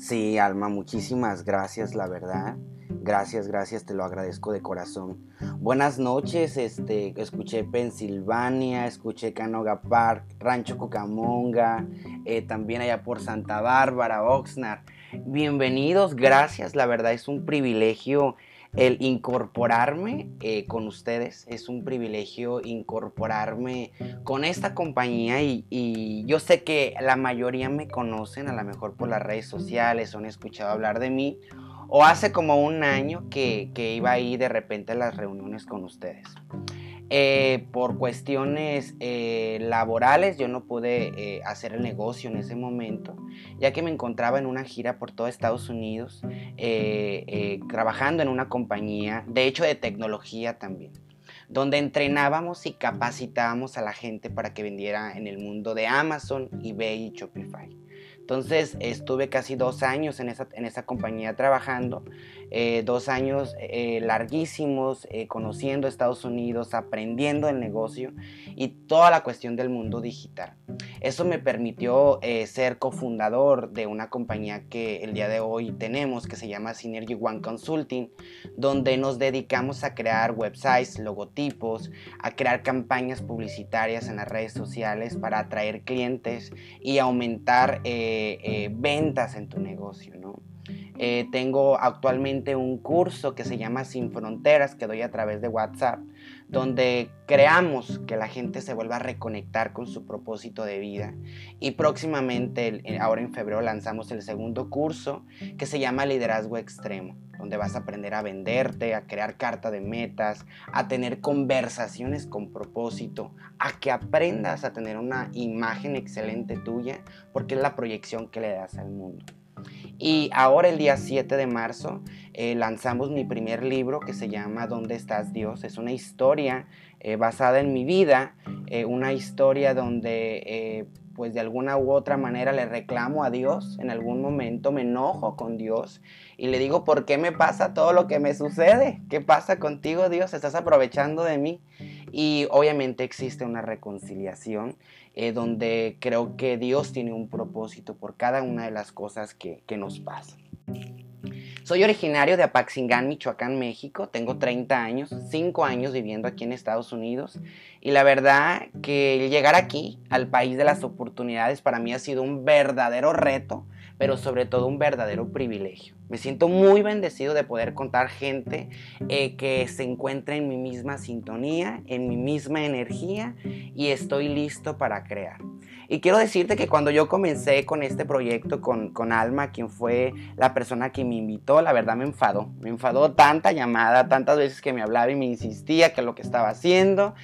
Sí, Alma, muchísimas gracias, la verdad. Gracias, gracias, te lo agradezco de corazón. Buenas noches, este, escuché Pensilvania, escuché Canoga Park, Rancho Cucamonga, eh, también allá por Santa Bárbara, Oxnard. Bienvenidos, gracias, la verdad es un privilegio el incorporarme eh, con ustedes, es un privilegio incorporarme con esta compañía y, yo sé que la mayoría me conocen, a lo mejor por las redes sociales, han escuchado hablar de mí, o hace como un año que iba ahí de repente a las reuniones con ustedes. Eh, por cuestiones eh, laborales yo no pude eh, hacer el negocio en ese momento, ya que me encontraba en una gira por todo Estados Unidos, trabajando en una compañía, de hecho de tecnología también, donde entrenábamos y capacitábamos a la gente para que vendiera en el mundo de Amazon, eBay y Shopify. Entonces estuve casi dos años en esa, en esa compañía trabajando, eh, dos años eh, larguísimos eh, conociendo Estados Unidos, aprendiendo el negocio y toda la cuestión del mundo digital. Eso me permitió ser cofundador de una compañía que el día de hoy tenemos que se llama Synergy One Consulting, donde nos dedicamos a crear websites, logotipos, a crear campañas publicitarias en las redes sociales para atraer clientes y aumentar eh, ventas en tu negocio, ¿no? Eh, tengo actualmente un curso que se llama Sin Fronteras que doy a través de WhatsApp, donde creamos que la gente se vuelva a reconectar con su propósito de vida. Y próximamente, ahora en febrero, lanzamos el segundo curso que se llama Liderazgo Extremo, donde vas a aprender a venderte, a crear carta de metas, a tener conversaciones con propósito, a que aprendas a tener una imagen excelente tuya, porque es la proyección que le das al mundo. Y ahora el día 7 de marzo eh, lanzamos mi primer libro que se llama ¿Dónde estás Dios? Es una historia eh, basada en mi vida, eh, una historia donde pues de alguna u otra manera le reclamo a Dios, en algún momento me enojo con Dios y le digo, ¿por qué me pasa todo lo que me sucede? ¿Qué pasa contigo Dios? ¿Estás aprovechando de mí? Y obviamente existe una reconciliación eh, donde creo que Dios tiene un propósito por cada una de las cosas que, que nos pasan. Soy originario de Apaxingán, Michoacán, México. Tengo 30 años, 5 años viviendo aquí en Estados Unidos. Y la verdad que llegar aquí, al país de las oportunidades, para mí ha sido un verdadero reto pero sobre todo un verdadero privilegio. Me siento muy bendecido de poder contar gente eh, que se encuentra en mi misma sintonía, en mi misma energía y estoy listo para crear. Y quiero decirte que cuando yo comencé con este proyecto con, con Alma, quien fue la persona que me invitó, la verdad me enfadó. Me enfadó tanta llamada, tantas veces que me hablaba y me insistía que lo que estaba haciendo.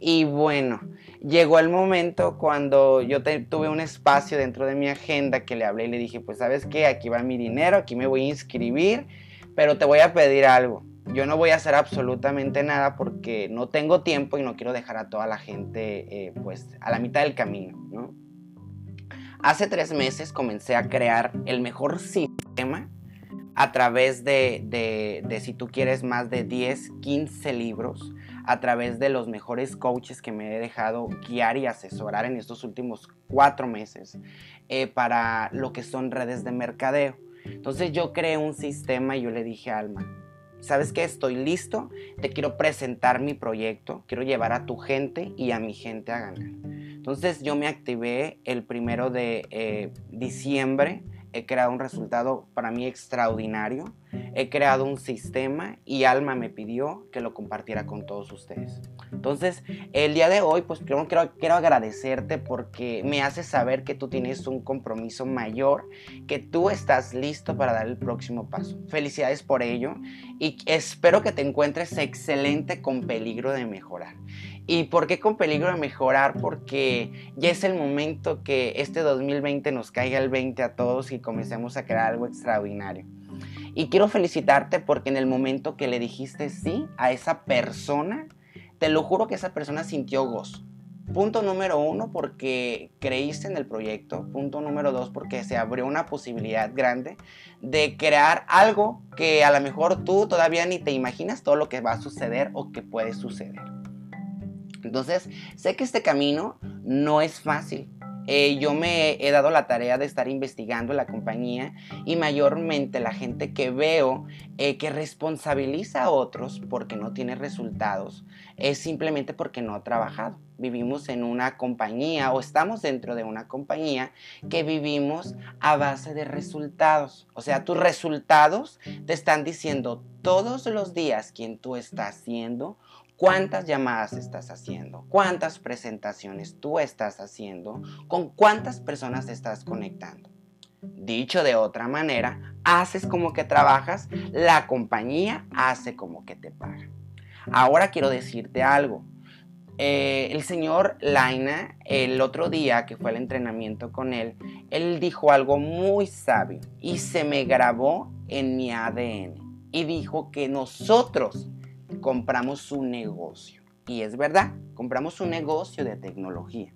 Y bueno, llegó el momento cuando yo tuve un espacio dentro de mi agenda que le hablé y le dije, pues sabes qué, aquí va mi dinero, aquí me voy a inscribir, pero te voy a pedir algo. Yo no voy a hacer absolutamente nada porque no tengo tiempo y no quiero dejar a toda la gente eh, pues a la mitad del camino, ¿no? Hace tres meses comencé a crear el mejor sistema a través de, de, de si tú quieres más de 10, 15 libros a través de los mejores coaches que me he dejado guiar y asesorar en estos últimos cuatro meses eh, para lo que son redes de mercadeo. Entonces yo creé un sistema y yo le dije a Alma, ¿sabes qué? Estoy listo, te quiero presentar mi proyecto, quiero llevar a tu gente y a mi gente a ganar. Entonces yo me activé el primero de eh, diciembre he creado un resultado para mí extraordinario. He creado un sistema y Alma me pidió que lo compartiera con todos ustedes. Entonces, el día de hoy, pues quiero, quiero agradecerte porque me hace saber que tú tienes un compromiso mayor, que tú estás listo para dar el próximo paso. Felicidades por ello y espero que te encuentres excelente con peligro de mejorar. ¿Y por qué con peligro de mejorar? Porque ya es el momento que este 2020 nos caiga el 20 a todos y comencemos a crear algo extraordinario. Y quiero felicitarte porque en el momento que le dijiste sí a esa persona, te lo juro que esa persona sintió gozo. Punto número uno, porque creíste en el proyecto. Punto número dos, porque se abrió una posibilidad grande de crear algo que a lo mejor tú todavía ni te imaginas todo lo que va a suceder o que puede suceder. Entonces, sé que este camino no es fácil, eh, yo me he dado la tarea de estar investigando la compañía y mayormente la gente que veo eh, que responsabiliza a otros porque no tiene resultados es simplemente porque no ha trabajado. Vivimos en una compañía o estamos dentro de una compañía que vivimos a base de resultados. O sea, tus resultados te están diciendo todos los días quién tú estás haciendo cuántas llamadas estás haciendo, cuántas presentaciones tú estás haciendo, con cuántas personas estás conectando. Dicho de otra manera, haces como que trabajas, la compañía hace como que te paga. Ahora quiero decirte algo. Eh, el señor Laina, el otro día que fue el entrenamiento con él, él dijo algo muy sabio y se me grabó en mi ADN. Y dijo que nosotros compramos un negocio. Y es verdad, compramos un negocio de tecnología,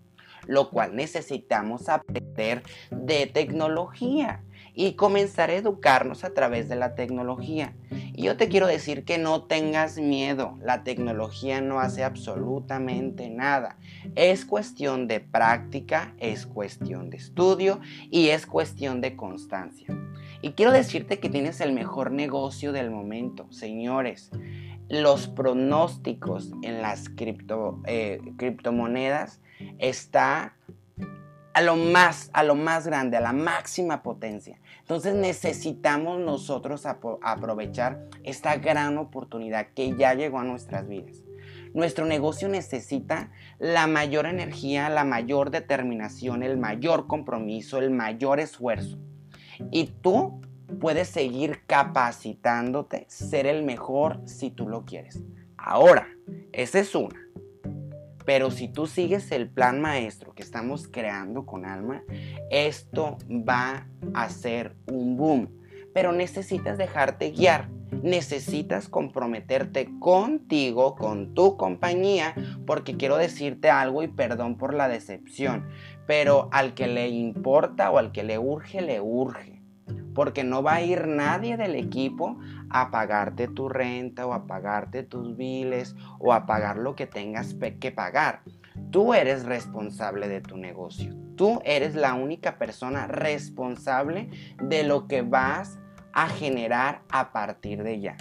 lo cual necesitamos aprender de tecnología y comenzar a educarnos a través de la tecnología. Y yo te quiero decir que no tengas miedo, la tecnología no hace absolutamente nada. Es cuestión de práctica, es cuestión de estudio y es cuestión de constancia. Y quiero decirte que tienes el mejor negocio del momento, señores los pronósticos en las cripto, eh, criptomonedas está a lo más, a lo más grande, a la máxima potencia. Entonces necesitamos nosotros aprovechar esta gran oportunidad que ya llegó a nuestras vidas. Nuestro negocio necesita la mayor energía, la mayor determinación, el mayor compromiso, el mayor esfuerzo. Y tú puedes seguir capacitándote, ser el mejor si tú lo quieres. Ahora, esa es una. Pero si tú sigues el plan maestro que estamos creando con Alma, esto va a ser un boom. Pero necesitas dejarte guiar. Necesitas comprometerte contigo, con tu compañía, porque quiero decirte algo y perdón por la decepción, pero al que le importa o al que le urge, le urge porque no va a ir nadie del equipo a pagarte tu renta o a pagarte tus biles o a pagar lo que tengas que pagar. Tú eres responsable de tu negocio. Tú eres la única persona responsable de lo que vas a generar a partir de ya.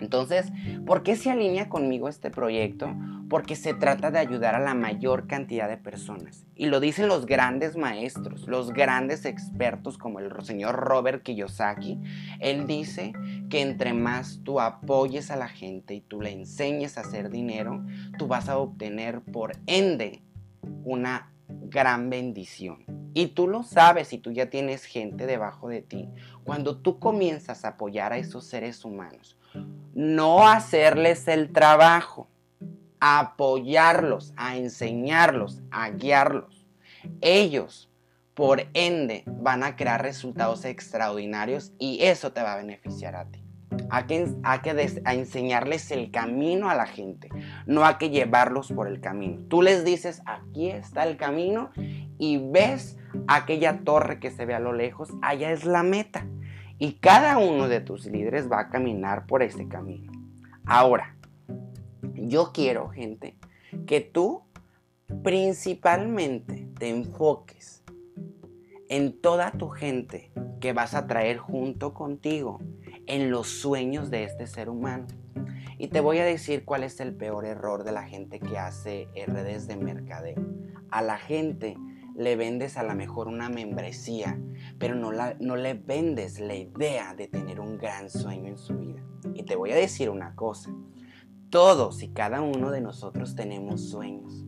Entonces, ¿por qué se alinea conmigo este proyecto? Porque se trata de ayudar a la mayor cantidad de personas. Y lo dicen los grandes maestros, los grandes expertos como el señor Robert Kiyosaki. Él dice que entre más tú apoyes a la gente y tú le enseñes a hacer dinero, tú vas a obtener por ende una gran bendición. Y tú lo sabes y tú ya tienes gente debajo de ti. Cuando tú comienzas a apoyar a esos seres humanos, no hacerles el trabajo, apoyarlos, a enseñarlos, a guiarlos. Ellos, por ende, van a crear resultados extraordinarios y eso te va a beneficiar a ti. A que, a, que a enseñarles el camino a la gente, no a que llevarlos por el camino. Tú les dices, aquí está el camino y ves aquella torre que se ve a lo lejos, allá es la meta. Y cada uno de tus líderes va a caminar por ese camino. Ahora, yo quiero, gente, que tú principalmente te enfoques en toda tu gente que vas a traer junto contigo, en los sueños de este ser humano. Y te voy a decir cuál es el peor error de la gente que hace redes de mercadeo. A la gente le vendes a lo mejor una membresía, pero no, no le vendes la idea de tener un gran sueño en su vida. Y te voy a decir una cosa, todos y cada uno de nosotros tenemos sueños,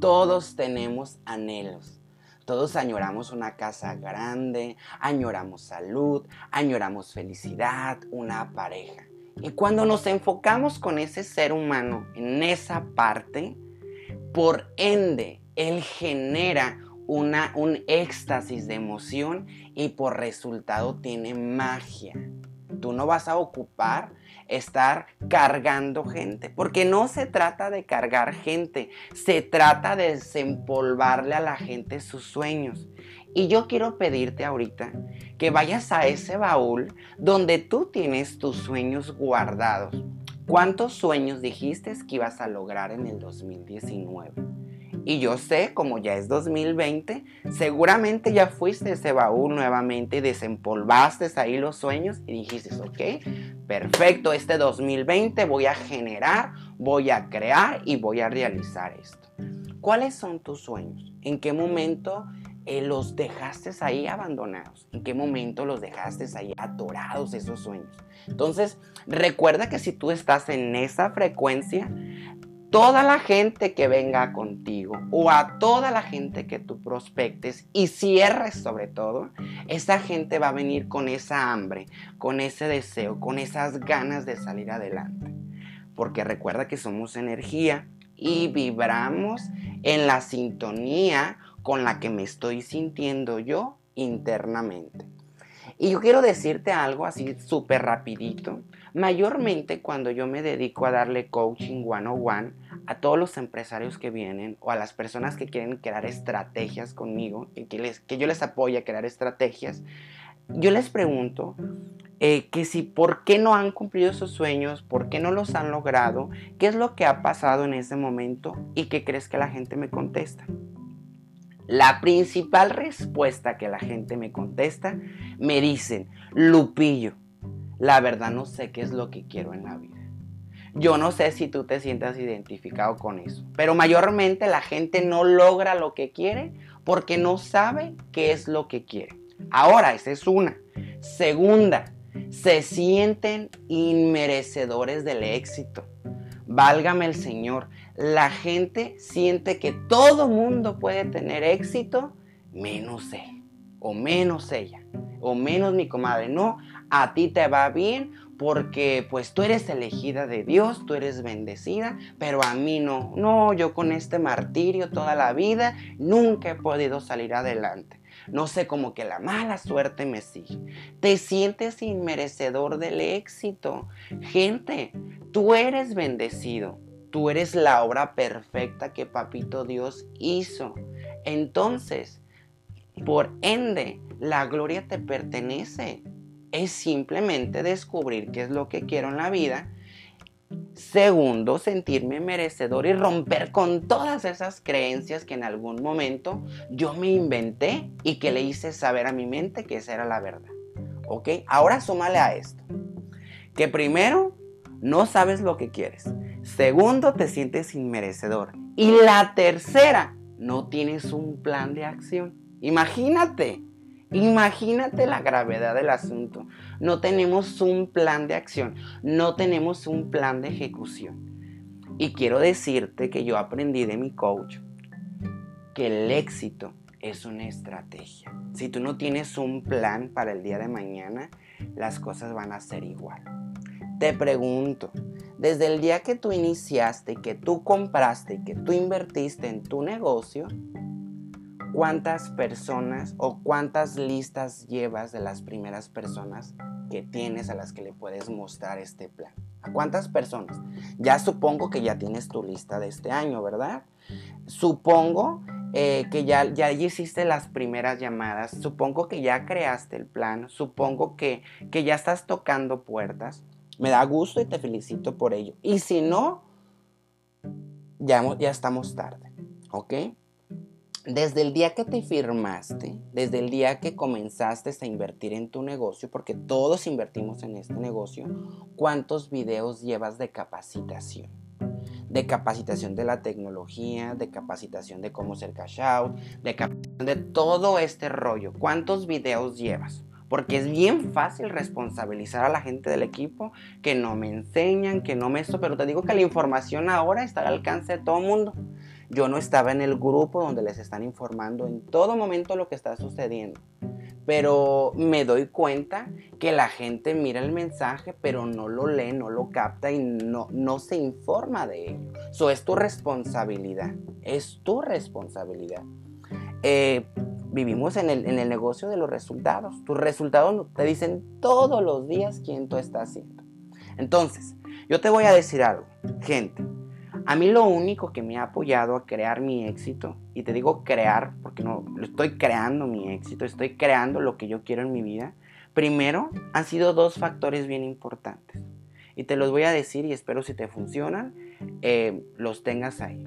todos tenemos anhelos. Todos añoramos una casa grande, añoramos salud, añoramos felicidad, una pareja. Y cuando nos enfocamos con ese ser humano en esa parte, por ende él genera una, un éxtasis de emoción y por resultado tiene magia. Tú no vas a ocupar estar cargando gente, porque no se trata de cargar gente, se trata de desempolvarle a la gente sus sueños. Y yo quiero pedirte ahorita que vayas a ese baúl donde tú tienes tus sueños guardados. ¿Cuántos sueños dijiste que ibas a lograr en el 2019? Y yo sé, como ya es 2020, seguramente ya fuiste ese baúl nuevamente desempolvaste ahí los sueños y dijiste, ok, perfecto, este 2020 voy a generar, voy a crear y voy a realizar esto. ¿Cuáles son tus sueños? ¿En qué momento eh, los dejaste ahí abandonados? ¿En qué momento los dejaste ahí atorados esos sueños? Entonces, recuerda que si tú estás en esa frecuencia, toda la gente que venga contigo o a toda la gente que tú prospectes y cierres sobre todo, esa gente va a venir con esa hambre, con ese deseo, con esas ganas de salir adelante. Porque recuerda que somos energía y vibramos en la sintonía con la que me estoy sintiendo yo internamente. Y yo quiero decirte algo así súper rapidito. Mayormente cuando yo me dedico a darle coaching one on one a todos los empresarios que vienen o a las personas que quieren crear estrategias conmigo, que, les, que yo les apoyo a crear estrategias, yo les pregunto eh, que si por qué no han cumplido esos sueños, por qué no los han logrado, qué es lo que ha pasado en ese momento y qué crees que la gente me contesta. La principal respuesta que la gente me contesta, me dicen, Lupillo, la verdad no sé qué es lo que quiero en la vida. Yo no sé si tú te sientas identificado con eso, pero mayormente la gente no logra lo que quiere porque no sabe qué es lo que quiere. Ahora, esa es una. Segunda, se sienten inmerecedores del éxito. Válgame el Señor, la gente siente que todo mundo puede tener éxito menos él, o menos ella, o menos mi comadre. No, a ti te va bien porque pues tú eres elegida de Dios, tú eres bendecida, pero a mí no. No, yo con este martirio toda la vida nunca he podido salir adelante. No sé, como que la mala suerte me sigue. Te sientes inmerecedor del éxito. Gente, tú eres bendecido. Tú eres la obra perfecta que Papito Dios hizo. Entonces, por ende, la gloria te pertenece es simplemente descubrir qué es lo que quiero en la vida. Segundo, sentirme merecedor y romper con todas esas creencias que en algún momento yo me inventé y que le hice saber a mi mente que esa era la verdad. ¿Ok? Ahora súmale a esto. Que primero, no sabes lo que quieres. Segundo, te sientes inmerecedor. Y la tercera, no tienes un plan de acción. Imagínate. Imagínate la gravedad del asunto. No tenemos un plan de acción, no tenemos un plan de ejecución. Y quiero decirte que yo aprendí de mi coach que el éxito es una estrategia. Si tú no tienes un plan para el día de mañana, las cosas van a ser igual. Te pregunto, desde el día que tú iniciaste, que tú compraste, que tú invertiste en tu negocio, ¿Cuántas personas o cuántas listas llevas de las primeras personas que tienes a las que le puedes mostrar este plan? ¿A cuántas personas? Ya supongo que ya tienes tu lista de este año, ¿verdad? Supongo eh, que ya, ya hiciste las primeras llamadas, supongo que ya creaste el plan, supongo que, que ya estás tocando puertas. Me da gusto y te felicito por ello. Y si no, ya, ya estamos tarde, ¿ok? Desde el día que te firmaste, desde el día que comenzaste a invertir en tu negocio, porque todos invertimos en este negocio, ¿cuántos videos llevas de capacitación? De capacitación de la tecnología, de capacitación de cómo ser cash out, de capacitación de todo este rollo. ¿Cuántos videos llevas? Porque es bien fácil responsabilizar a la gente del equipo que no me enseñan, que no me esto, pero te digo que la información ahora está al alcance de todo el mundo. Yo no estaba en el grupo donde les están informando en todo momento lo que está sucediendo. Pero me doy cuenta que la gente mira el mensaje, pero no lo lee, no lo capta y no, no se informa de ello. Eso es tu responsabilidad. Es tu responsabilidad. Eh, vivimos en el, en el negocio de los resultados. Tus resultados te dicen todos los días quién tú estás haciendo. Entonces, yo te voy a decir algo, gente. A mí lo único que me ha apoyado a crear mi éxito, y te digo crear porque no estoy creando mi éxito, estoy creando lo que yo quiero en mi vida, primero han sido dos factores bien importantes. Y te los voy a decir y espero si te funcionan, eh, los tengas ahí.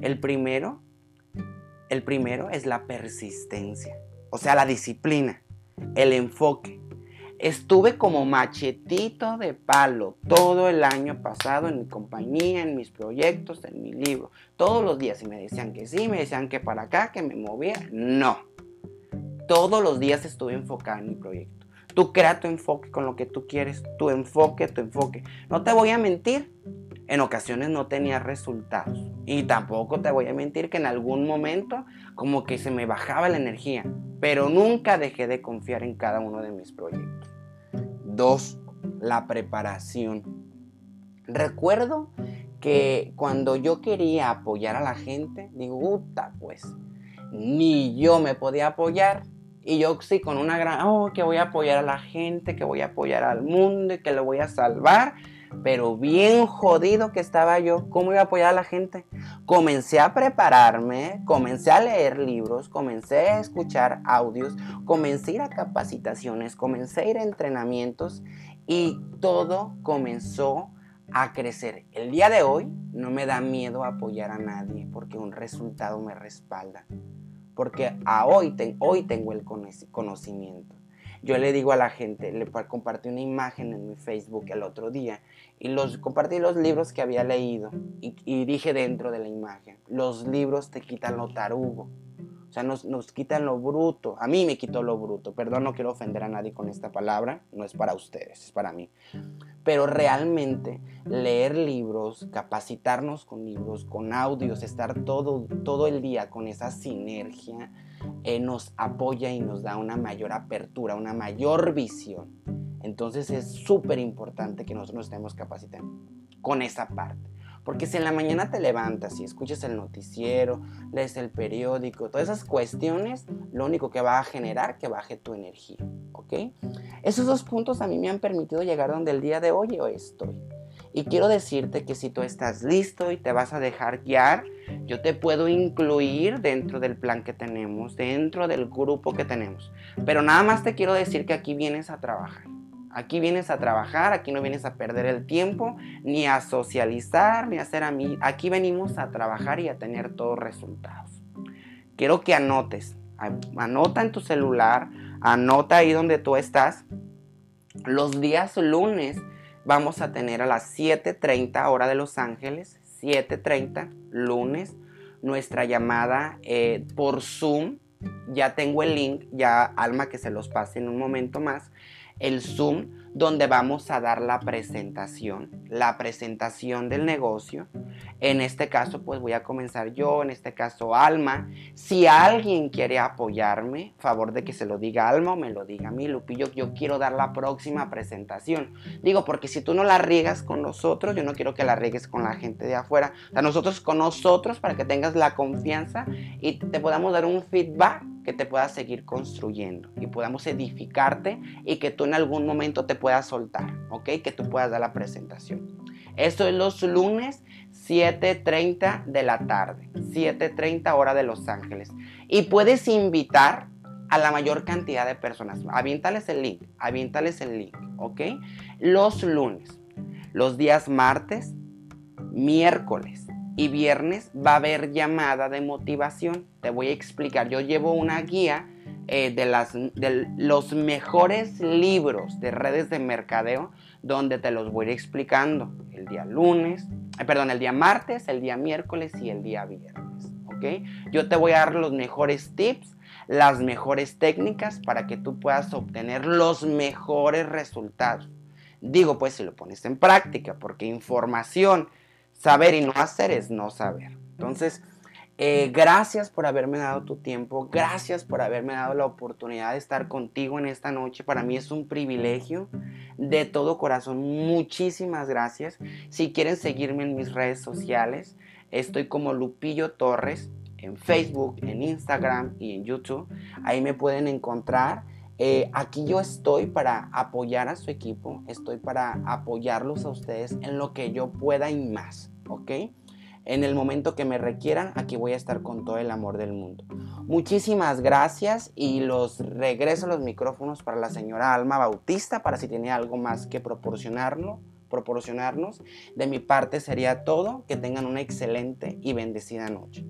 El primero El primero es la persistencia, o sea, la disciplina, el enfoque. Estuve como machetito de palo todo el año pasado en mi compañía, en mis proyectos, en mi libro. Todos los días y me decían que sí, me decían que para acá, que me movía. No. Todos los días estuve enfocado en mi proyecto. Tú crea tu enfoque con lo que tú quieres. Tu enfoque, tu enfoque. No te voy a mentir. En ocasiones no tenía resultados. Y tampoco te voy a mentir que en algún momento como que se me bajaba la energía. Pero nunca dejé de confiar en cada uno de mis proyectos. Dos, la preparación. Recuerdo que cuando yo quería apoyar a la gente, digo, puta, pues, ni yo me podía apoyar. Y yo sí, con una gran, oh, que voy a apoyar a la gente, que voy a apoyar al mundo y que lo voy a salvar. Pero bien jodido que estaba yo, ¿cómo iba a apoyar a la gente? Comencé a prepararme, comencé a leer libros, comencé a escuchar audios, comencé a ir a capacitaciones, comencé a ir a entrenamientos y todo comenzó a crecer. El día de hoy no me da miedo apoyar a nadie porque un resultado me respalda. Porque a hoy, hoy tengo el conocimiento. Yo le digo a la gente, le compartí una imagen en mi Facebook el otro día y los compartí los libros que había leído y, dije dentro de la imagen, los libros te quitan lo tarugo, o sea, nos, nos, quitan lo bruto. A mí me quitó lo bruto. Perdón, no quiero ofender a nadie con esta palabra. No es para ustedes, es para mí. Pero realmente leer libros, capacitarnos con libros, con audios, estar todo, todo el día con esa sinergia, eh, nos apoya y nos da una mayor apertura, una mayor visión. Entonces es súper importante que nosotros nos estemos capacitando con esa parte. Porque si en la mañana te levantas y escuchas el noticiero, lees el periódico, todas esas cuestiones, lo único que va a generar que baje tu energía, ¿ok? Esos dos puntos a mí me han permitido llegar donde el día de hoy hoy estoy. Y quiero decirte que si tú estás listo y te vas a dejar guiar, yo te puedo incluir dentro del plan que tenemos, dentro del grupo que tenemos. Pero nada más te quiero decir que aquí vienes a trabajar. Aquí vienes a trabajar, aquí no vienes a perder el tiempo, ni a socializar, ni a hacer amigos. Aquí venimos a trabajar y a tener todos resultados. Quiero que anotes, anota en tu celular, anota ahí donde tú estás. Los días lunes vamos a tener a las 7.30 hora de Los Ángeles, 7.30 lunes, nuestra llamada eh, por Zoom. Ya tengo el link, ya Alma que se los pase en un momento más el Zoom donde vamos a dar la presentación, la presentación del negocio. En este caso, pues voy a comenzar yo, en este caso Alma. Si alguien quiere apoyarme, favor de que se lo diga Alma o me lo diga a mí, Lupillo, yo quiero dar la próxima presentación. Digo, porque si tú no la riegas con nosotros, yo no quiero que la riegues con la gente de afuera. O sea, nosotros con nosotros para que tengas la confianza y te podamos dar un feedback que te pueda seguir construyendo y podamos edificarte y que tú en algún momento te puedas soltar, ¿ok? Que tú puedas dar la presentación. Esto es los lunes 7.30 de la tarde, 7.30 hora de Los Ángeles. Y puedes invitar a la mayor cantidad de personas. Aviéntales el link, aviéntales el link, ¿ok? Los lunes, los días martes, miércoles, y viernes va a haber llamada de motivación. Te voy a explicar. Yo llevo una guía eh, de, las, de los mejores libros de redes de mercadeo donde te los voy a ir explicando el día lunes, eh, perdón, el día martes, el día miércoles y el día viernes. ¿ok? Yo te voy a dar los mejores tips, las mejores técnicas para que tú puedas obtener los mejores resultados. Digo, pues si lo pones en práctica, porque información Saber y no hacer es no saber. Entonces, eh, gracias por haberme dado tu tiempo, gracias por haberme dado la oportunidad de estar contigo en esta noche. Para mí es un privilegio de todo corazón. Muchísimas gracias. Si quieren seguirme en mis redes sociales, estoy como Lupillo Torres en Facebook, en Instagram y en YouTube. Ahí me pueden encontrar. Eh, aquí yo estoy para apoyar a su equipo, estoy para apoyarlos a ustedes en lo que yo pueda y más, ¿ok? En el momento que me requieran, aquí voy a estar con todo el amor del mundo. Muchísimas gracias y los regreso los micrófonos para la señora Alma Bautista para si tiene algo más que proporcionarnos. De mi parte sería todo. Que tengan una excelente y bendecida noche.